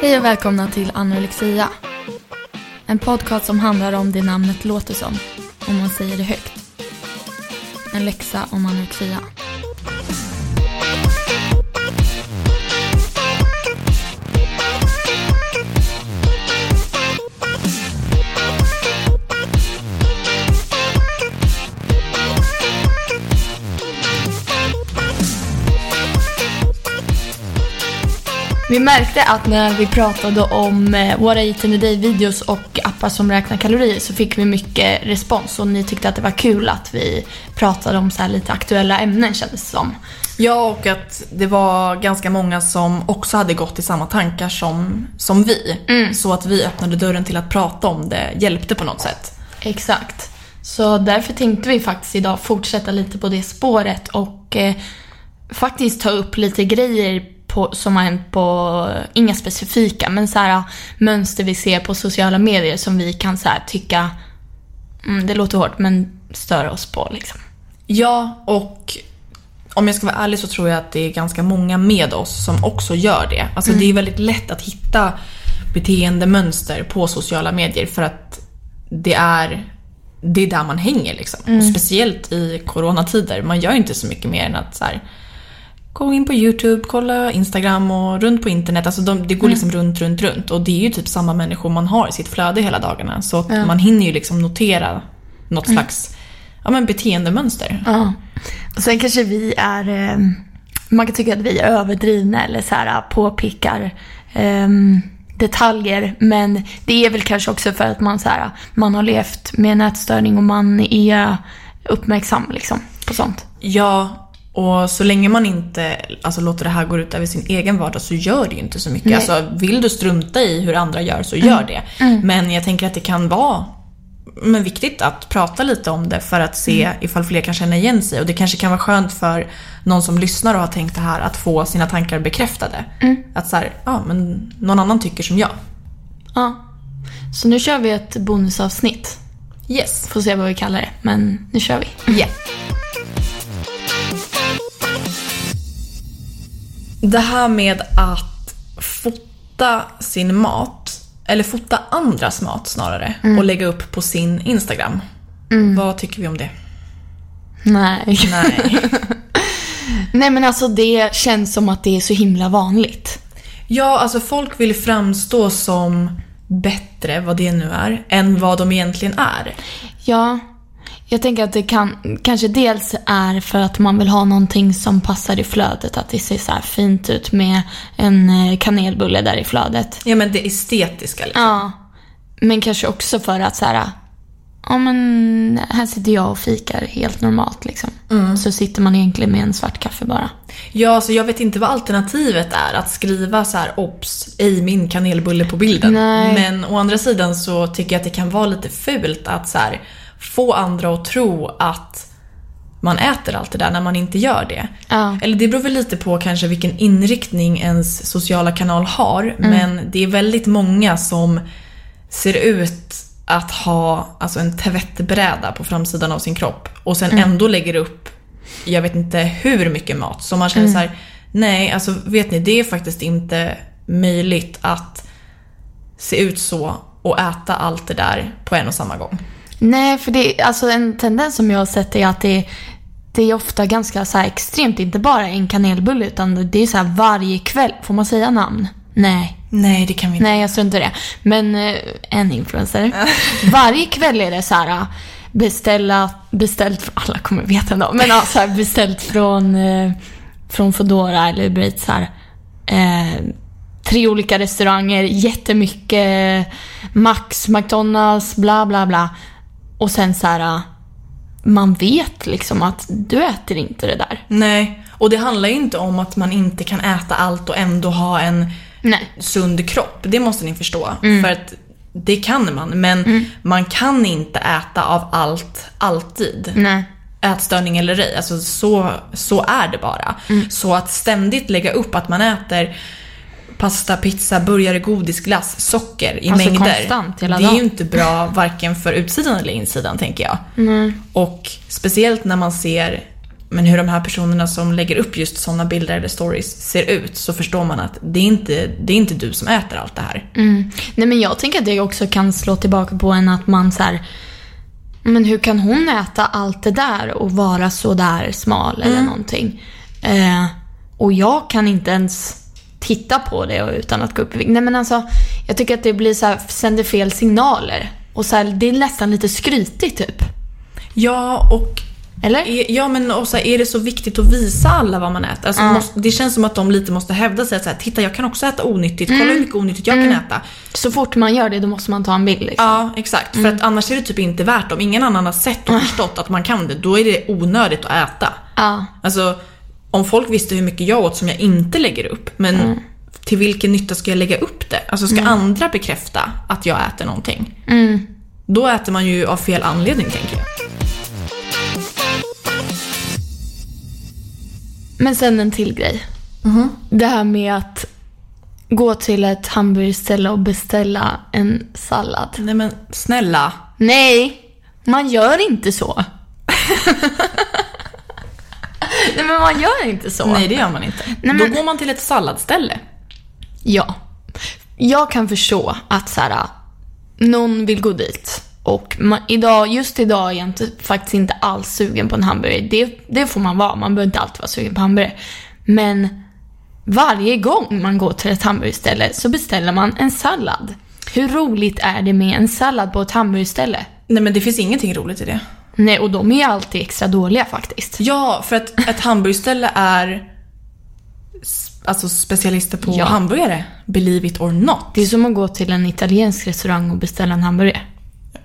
Hej och välkomna till Anorexia. En podcast som handlar om det namnet låter som, om man säger det högt. En läxa om anorexia. Vi märkte att när vi pratade om eh, våra Eat in a Day-videos och appar som räknar kalorier så fick vi mycket respons och ni tyckte att det var kul att vi pratade om så här lite aktuella ämnen kändes det som. Ja, och att det var ganska många som också hade gått i samma tankar som, som vi. Så att vi öppnade dörren till att prata om det hjälpte på något sätt. Exakt. Så därför tänkte vi faktiskt idag fortsätta lite på det spåret och eh, faktiskt ta upp lite grejer på, som har hänt på, inga specifika, men så här mönster vi ser på sociala medier som vi kan så här tycka, mm, det låter hårt, men störa oss på liksom. Ja, och om jag ska vara ärlig så tror jag att det är ganska många med oss som också gör det. Alltså det är väldigt lätt att hitta beteendemönster på sociala medier för att det är, det är där man hänger liksom. Och speciellt i coronatider. Man gör inte så mycket mer än att så här, gå in på YouTube, kolla Instagram och runt på internet. Alltså de, det går liksom runt, runt, runt. Och det är ju typ samma människor man har i sitt flöde hela dagarna. Så att man hinner ju liksom notera något slags ja, men beteendemönster. Ja. Och sen kanske vi är... Eh, man kan tycka att vi är överdrivna eller så här påpickar eh, detaljer. Men det är väl kanske också för att man, så här, man har levt med en ätstörning och man är uppmärksam liksom, på sånt. Ja, och så länge man inte alltså, låter det här gå ut över sin egen vardag så gör det ju inte så mycket. Alltså, vill du strunta i hur andra gör så gör det. Men jag tänker att det kan vara men viktigt att prata lite om det för att se ifall fler kan känna igen sig. Och det kanske kan vara skönt för någon som lyssnar och har tänkt det här att få sina tankar bekräftade. Att så här, ja men någon annan tycker som jag. Ja. Så nu kör vi ett bonusavsnitt. Yes. Får se vad vi kallar det, men nu kör vi. Yeah. Det här med att fota sin mat, eller fota andras mat snarare, och lägga upp på sin Instagram. Vad tycker vi om det? Nej. Nej. Nej men alltså det känns som att det är så himla vanligt. Ja, alltså folk vill framstå som bättre, vad det nu är, än vad de egentligen är. Ja, jag tänker att det kan, kanske dels är för att man vill ha någonting som passar i flödet. Att det ser så här fint ut med en eh, kanelbulle där i flödet. Ja, men det estetiska liksom. Ja, men kanske också för att så här, ja men här sitter jag och fikar helt normalt liksom. Så sitter man egentligen med en svart kaffe bara. Ja, alltså jag vet inte vad alternativet är. Att skriva så här obs, ej min kanelbulle på bilden. Nej. Men å andra sidan så tycker jag att det kan vara lite fult att så här, få andra att tro att man äter allt det där när man inte gör det. Ja. Eller det beror väl lite på kanske vilken inriktning ens sociala kanal har. Men det är väldigt många som ser ut att ha alltså en tvättbräda på framsidan av sin kropp och sen ändå lägger upp, jag vet inte hur mycket mat. Så man känner så här: nej alltså vet ni det är faktiskt inte möjligt att se ut så och äta allt det där på en och samma gång. Nej, för det alltså en tendens som jag har sett är att det, det är ofta ganska så extremt. Inte bara en kanelbulle utan det är så här varje kväll. Får man säga namn? Nej. Nej, det kan vi inte. Nej, jag tror inte det. Men eh, en influencer. Varje kväll är det så här. beställa, beställt, alla kommer veta ändå, men ja, så här, beställt från, eh, från Foodora eller Uber Eats, här, eh, tre olika restauranger, jättemycket Max, McDonalds, bla bla bla. Och sen så här, eh, man vet liksom att du äter inte det där. Nej, och det handlar ju inte om att man inte kan äta allt och ändå ha en Nej. sund kropp. Det måste ni förstå. För att det kan man, men man kan inte äta av allt, alltid. Nej. Ätstörning eller ej, alltså så, så är det bara. Så att ständigt lägga upp att man äter pasta, pizza, burgare, godis, glass, socker i Alltså mängder. konstant hela det är ju inte bra varken för utsidan eller insidan tänker jag. Och speciellt när man ser men hur de här personerna som lägger upp just sådana bilder eller stories ser ut så förstår man att det är inte, det är inte du som äter allt det här. Nej men jag tänker att det också kan slå tillbaka på en att man så här, men hur kan hon äta allt det där och vara så där smal eller någonting? Eh, och jag kan inte ens titta på det utan att gå upp i vikt. Nej men alltså, jag tycker att det blir så här, sänder fel signaler. Och så här, det är nästan lite skrytigt typ. Ja, och Eller? är, ja, men och så här, är det så viktigt att visa alla vad man äter? Alltså, måste, det känns som att de lite måste hävda sig att så här, titta jag kan också äta onyttigt, kolla hur mycket onyttigt jag kan äta. Så fort man gör det då måste man ta en bild liksom. Ja, exakt. För att annars är det typ inte värt om ingen annan har sett och förstått att man kan det, då är det onödigt att äta. Ja. Alltså, om folk visste hur mycket jag åt som jag inte lägger upp, men till vilken nytta ska jag lägga upp det? Alltså ska andra bekräfta att jag äter någonting? Då äter man ju av fel anledning tänker jag. Men sen en till grej. Det här med att gå till ett hamburgerställe och beställa en sallad. Nej men snälla. Nej, man gör inte så. Nej men man gör inte så. Nej det gör man inte. men- Då går man till ett salladsställe. Ja. Jag kan förstå att så här, någon vill gå dit. Och man, idag, just idag är jag inte, faktiskt inte alls sugen på en hamburgare. Det, det får man vara, man behöver inte alltid vara sugen på hamburgare. Men varje gång man går till ett hamburgerställe så beställer man en sallad. Hur roligt är det med en sallad på ett hamburgerställe? Nej men det finns ingenting roligt i det. Nej, och de är alltid extra dåliga faktiskt. Ja, för att ett hamburgerställe är alltså specialister på Ja. hamburgare. Believe it or not. Det är som att gå till en italiensk restaurang och beställa en hamburgare.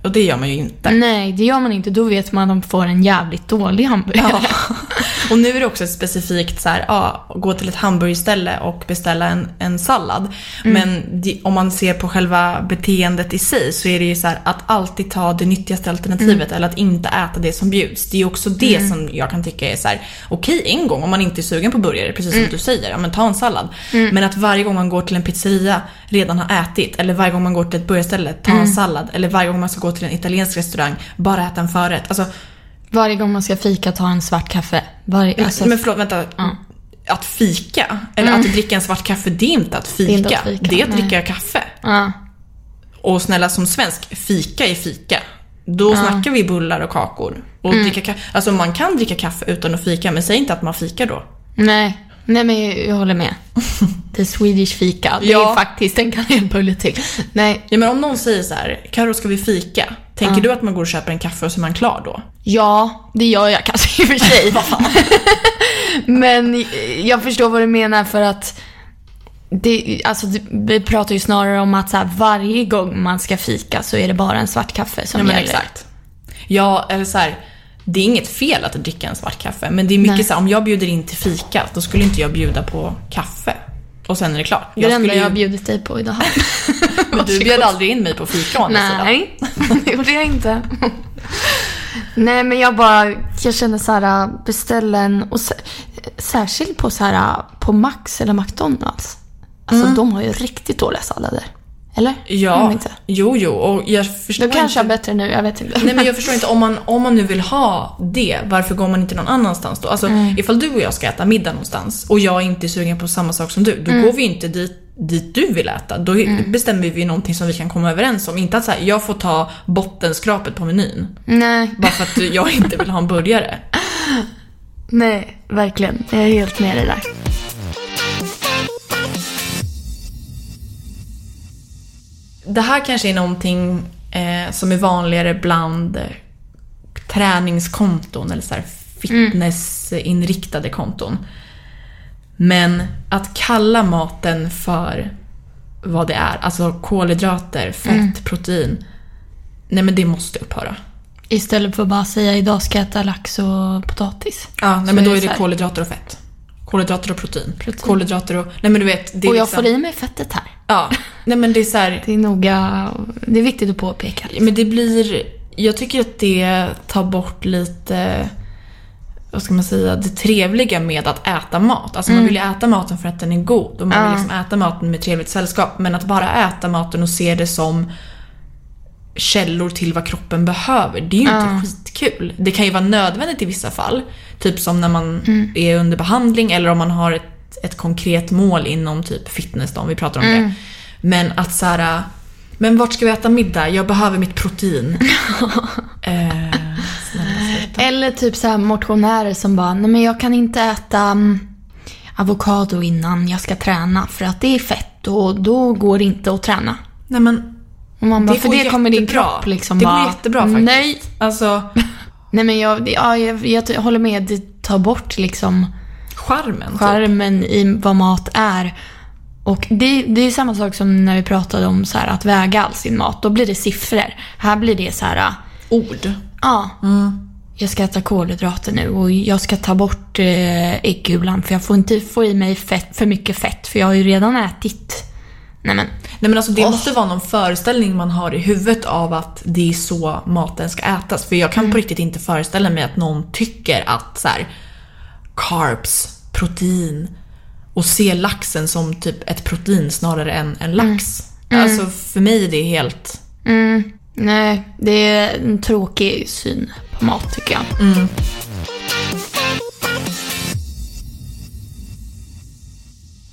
Och det gör man ju inte. Nej, det gör man inte. Då vet man att de får en jävligt dålig hamburgare. Ja. Och nu är det också specifikt så här, ja, gå till ett hamburgerställe och beställa en, en sallad. Men det, om man ser på själva beteendet i sig så är det ju så här att alltid ta det nyttigaste alternativet eller att inte äta det som bjuds. Det är ju också det som jag kan tycka är så här: okej en gång om man inte är sugen på burgare, precis som du säger, ja men ta en sallad. Men att varje gång man går till en pizzeria redan har ätit, eller varje gång man går till ett burgarställe, ta en sallad. Eller varje gång man ska gå till en italiensk restaurang, bara äta en förrätt. Alltså, Varje gång man ska fika, ta en svart kaffe. Varje, alltså, men förlåt, vänta. Att fika, eller att dricka en svart kaffe, det är inte att fika. är inte att fika, Det är att dricka kaffe. ja. Och snälla som svensk, fika är fika. Då snackar vi bullar och kakor. Och Mm. dricka kaffe. Alltså man kan dricka kaffe utan att fika, men säg inte att man fikar då. Nej. Nej, men jag, jag håller med. The Swedish fika. Det Ja. är faktiskt en kanelbulle till. Nej. Ja, men om någon säger så här, Karo ska vi fika? Tänker du att man går och köper en kaffe och så är man klar då? Ja, det gör jag kanske i och för sig. men jag förstår vad du menar för att det, alltså, vi pratar ju snarare om att så här, varje gång man ska fika så är det bara en svart kaffe som Ja, gäller. exakt. Ja, eller så här, det är inget fel att dricka en svart kaffe, men det är mycket Nej. så här, om jag bjuder in till fika, då skulle inte jag bjuda på kaffe. Och sen är det klart. Det det enda skulle jag har ju, bjudit dig på idag. men du bjöd aldrig in mig på fika å. Nej, det gjorde jag inte. Nej, men jag bara, jag känner så här, beställ en, och sä- särskilt på så här, på Max eller McDonalds. Alltså de har ju riktigt dåliga sallader. Eller? Har Ja, inte? jo, jo. Och jag förstår De kanske har inte... bättre nu, jag vet inte. Nej men jag förstår inte, om man, om man nu vill ha det, varför går man inte någon annanstans då? Alltså Mm. ifall du och jag ska äta middag någonstans och jag inte är sugen på samma sak som du, då Mm. går vi inte dit, dit du vill äta. Då bestämmer vi någonting som vi kan komma överens om. Inte att säga jag får ta bottenskrapet på menyn. Nej, Bara för att jag inte vill ha en burgare. nej, verkligen. Jag är helt med dig där. Det här kanske är någonting eh, som är vanligare bland träningskonton eller så här fitnessinriktade konton. Men att kalla maten för vad det är, alltså kolhydrater, fett, protein. Nej men det måste upphöra. Istället för att bara säga idag ska jag äta lax och potatis. Ja, nej men då är det kolhydrater och fett. Kolhydrater och protein. Protein. Kolhydrater och... Nej men du vet, det är och jag liksom, får i mig fettet här. Ja, nej men det är så här, Det är noga, det är viktigt att påpeka. liksom. Men det blir... Jag tycker att det tar bort lite... Vad ska man säga? Det trevliga med att äta mat. Alltså man vill ju äta maten för att den är god och man vill liksom äta maten med trevligt sällskap. Men att bara äta maten och se det som källor till vad kroppen behöver, det är ju inte skitkul. Det kan ju vara nödvändigt i vissa fall. Typ som när man är under behandling eller om man har ett, ett konkret mål inom typ fitness då, om vi pratar om det. Men att så här, men vart ska vi äta middag? Jag behöver mitt protein. eh. Eller typ så här motionärer som bara, nej men jag kan inte äta mm, avokado innan jag ska träna för att det är fett och då går det inte att träna. Nej men, Och man bara, det för det kommer din kropp liksom Det bara, går jättebra faktiskt. Nej, Alltså, nej men jag, ja, jag, jag håller med, det tar bort liksom charmen. typ. charmen i vad mat är. Och det, det är samma sak som när vi pratade om så här, att väga all sin mat. Då blir det siffror. Här blir det så här, Ord. ja, jag ska äta kolhydrater nu och jag ska ta bort eh, äggulan för jag får inte få i mig fett, för mycket fett för jag har ju redan ätit. Nej men, Nej men alltså det måste vara någon föreställning man har i huvudet av att det är så maten ska ätas. För jag kan på riktigt inte föreställa mig att någon tycker att så här, carbs, protein och se laxen som typ ett protein snarare än en lax. Alltså för mig är det helt... nej, det är en tråkig syn på mat tycker jag.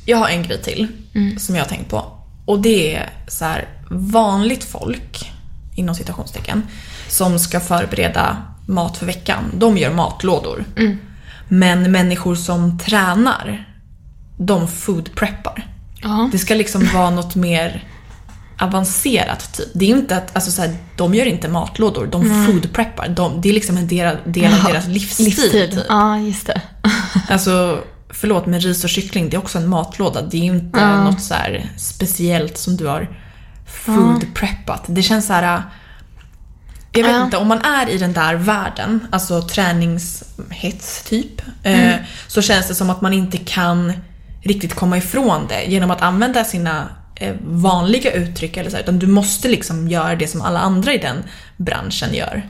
Jag har en grej till som jag har tänkt på. Och det är så här, vanligt folk, inom citationstecken, som ska förbereda mat för veckan. De gör matlådor. Men människor som tränar, de food preppar. Ja. Det ska liksom vara något mer avancerat typ. Det är inte att, alltså så här, de gör inte matlådor, de food preppar. De, det är liksom en del, del av deras livsstil. Livstid. Typ. Ja, just det. Alltså, förlåt men ris och kyckling, det är också en matlåda. Det är ju inte något så här speciellt som du har food preppat. Det känns så här. Jag vet Ja. inte, om man är i den där världen, alltså träningshets typ, eh, så känns det som att man inte kan riktigt komma ifrån det genom att använda sina eh, vanliga uttryck eller så, här, utan du måste liksom göra det som alla andra i den branschen gör.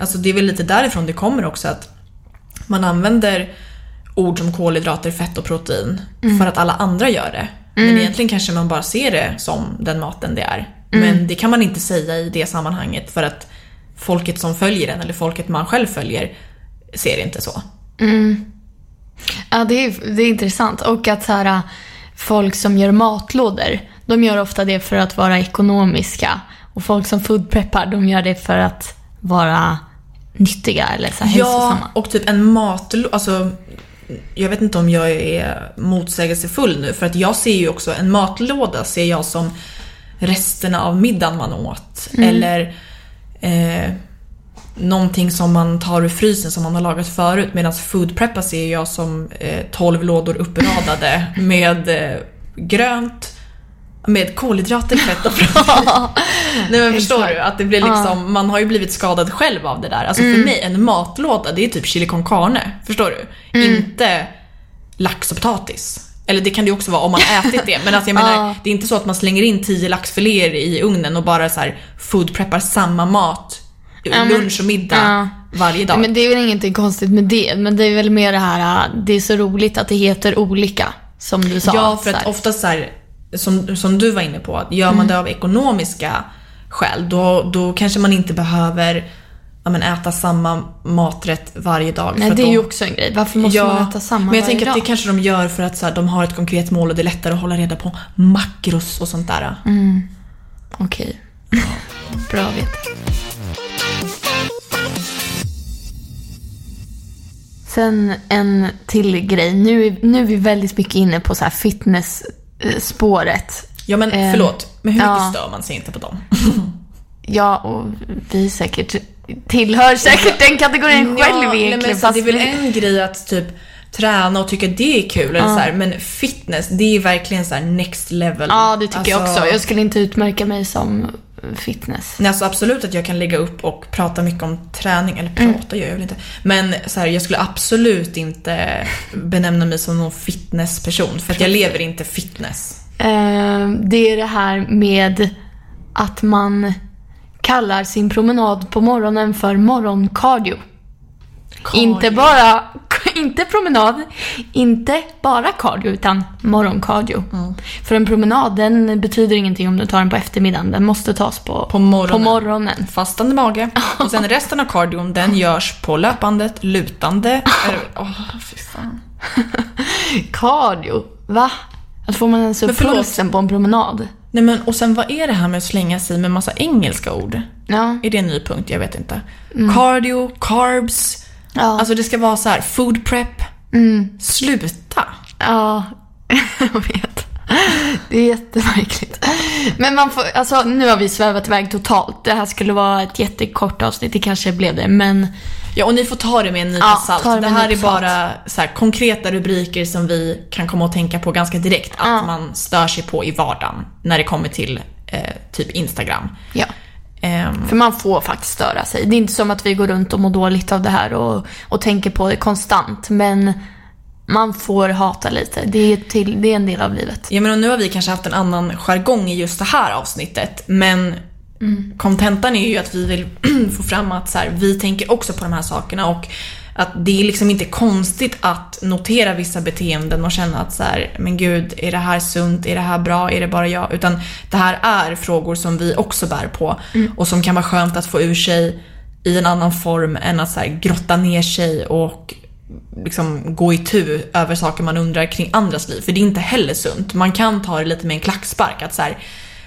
Alltså det är väl lite därifrån det kommer också att man använder ord som kolhydrater, fett och protein för att alla andra gör det. Men egentligen kanske man bara ser det som den maten det är. Men det kan man inte säga i det sammanhanget för att folket som följer den eller folket man själv följer ser det inte så. Ja, det är, det är intressant. Och att så här, folk som gör matlådor, de gör ofta det för att vara ekonomiska. Och folk som foodpreppar, de gör det för att vara nyttiga eller så här, Ja, hälsosamma. och typ en matlåda, alltså jag vet inte om jag är motsägelsefull nu för att jag ser ju också en matlåda ser jag som resterna av middagen man åt. Eller eh, någonting som man tar ur frysen som man har lagat förut. Medan foodpreppa ser jag som eh, 12 lådor uppradade med eh, grönt, med kolhydrater, fett och protein. Nej men förstår Exakt. du? Att det blir liksom, man har ju blivit skadad själv av det där. Alltså för mig, en matlåda det är typ chili con carne. Förstår du? Inte lax och potatis. Eller det kan det ju också vara om man ätit det. Men alltså jag menar, det är inte så att man slänger in 10 laxfiléer i ugnen och bara så här foodpreppar samma mat lunch och middag varje dag. Men det är väl ingenting konstigt med det. Men det är väl mer det här, äh, det är så roligt att det heter olika. Som du sa. Ja, för att här. ofta så här, som, som du var inne på, att gör man det av ekonomiska skäl, då, då kanske man inte behöver ja, men äta samma maträtt varje dag. Nej, det är då- ju också en grej. Varför måste man äta samma men jag varje tänker att det kanske de gör för att så här, de har ett konkret mål och det är lättare att hålla reda på makros och sånt där. Mm. Okej. Bra att veta. Sen en till grej. Nu, är- nu är vi väldigt mycket inne på så här fitness-spåret. Ja men Ehm, förlåt, men hur mycket ja. stör man sig inte på dem? Ja, och vi säkert tillhör säkert den kategorin själv nej, egentligen. men så fast det är väl en grej att typ träna och tycka det är kul, eller så här, men fitness, det är verkligen så här next level. Ja, det tycker jag Alltså- också. Jag skulle inte utmärka mig som fitness. Nej, alltså absolut att jag kan lägga upp och prata mycket om träning, eller Mm. prata gör jag väl inte. Men så här, jag skulle absolut inte benämna mig som någon fitnessperson, för att jag lever inte fitness. Eh, det är det här med att man kallar sin promenad på morgonen för morgoncardio. Inte bara, inte promenad, inte bara cardio utan morgoncardio. För en promenad den betyder ingenting om du tar den på eftermiddagen. Den måste tas på, På morgonen. På morgonen. Fastande mage. Och sen resten av cardion, den görs på löpandet, lutande. Åh, fy fan. Cardio, va? Att får man ens upp pulsen på en promenad? Nej men och sen vad är det här med att slänga sig med massa engelska ord? Ja. Är det en ny punkt? Jag vet inte. Cardio, carbs. Ja. Alltså det ska vara så här, food prep. Sluta. Ja, jag vet. Det är jättemärkligt. Men man får, alltså nu har vi svävat iväg totalt. Det här skulle vara ett jättekort avsnitt, det kanske blev det, men Ja, och ni får ta det med en nypa Ja, salt. det Det, här är bara så här, konkreta rubriker som vi kan komma att tänka på ganska direkt. Att Ja. man stör sig på i vardagen när det kommer till eh, typ Instagram. ja. Ehm, För man får faktiskt störa sig. Det är inte som att vi går runt och mår dåligt av det här och, och tänker på det konstant, men man får hata lite. Det är, till, det är en del av livet. Jag menar, nu har vi kanske haft en annan jargong i just det här avsnittet, men kontentan är ju att vi vill få fram att så här, vi tänker också på de här sakerna och att det är liksom inte konstigt att notera vissa beteenden och känna att så här, men gud, är det här sunt? Är det här bra? Är det bara jag? Utan det här är frågor som vi också bär på och som kan vara skönt att få ur sig i en annan form än att så här, grotta ner sig och liksom gå i tu över saker man undrar kring andras liv. För det är inte heller sunt. Man kan ta det lite med en klackspark. Att så här,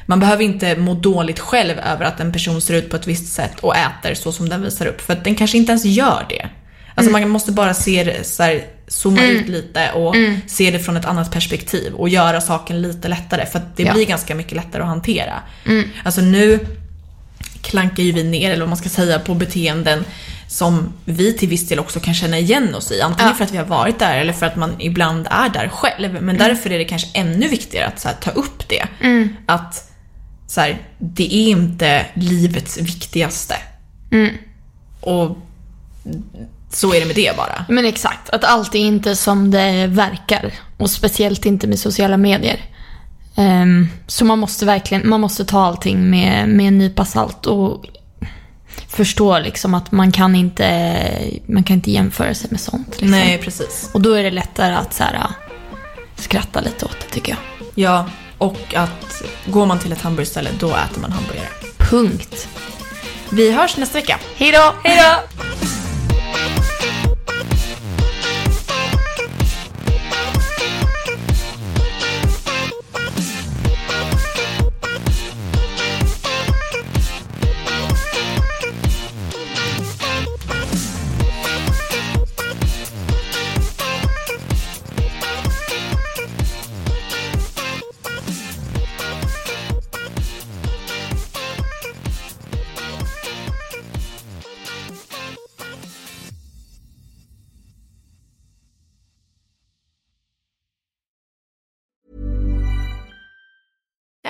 man behöver inte må dåligt själv över att en person ser ut på ett visst sätt och äter så som den visar upp. För att den kanske inte ens gör det. Alltså man måste bara se det, så här, zooma ut lite och se det från ett annat perspektiv och göra saken lite lättare. För att det Ja. blir ganska mycket lättare att hantera. Alltså nu klankar ju vi ner, eller vad man ska säga, på beteenden som vi till viss del också kan känna igen oss i. Antingen Ja. för att vi har varit där eller för att man ibland är där själv. Men därför är det kanske ännu viktigare att här, ta upp det. Att så här, det är inte livets viktigaste. Och så är det med det bara. Men exakt, att allt är inte som det verkar. Och speciellt inte med sociala medier. Ehm, så man måste verkligen, man måste ta allting med, med en nypa salt och förstå liksom att man kan inte, man kan inte jämföra sig med sånt. Liksom. Nej, precis. Och då är det lättare att så här, skratta lite åt det tycker jag. Ja, och att går man till ett hamburgerställe, då äter man hamburgare. Punkt. Vi hörs nästa vecka. Hej då! Hej då!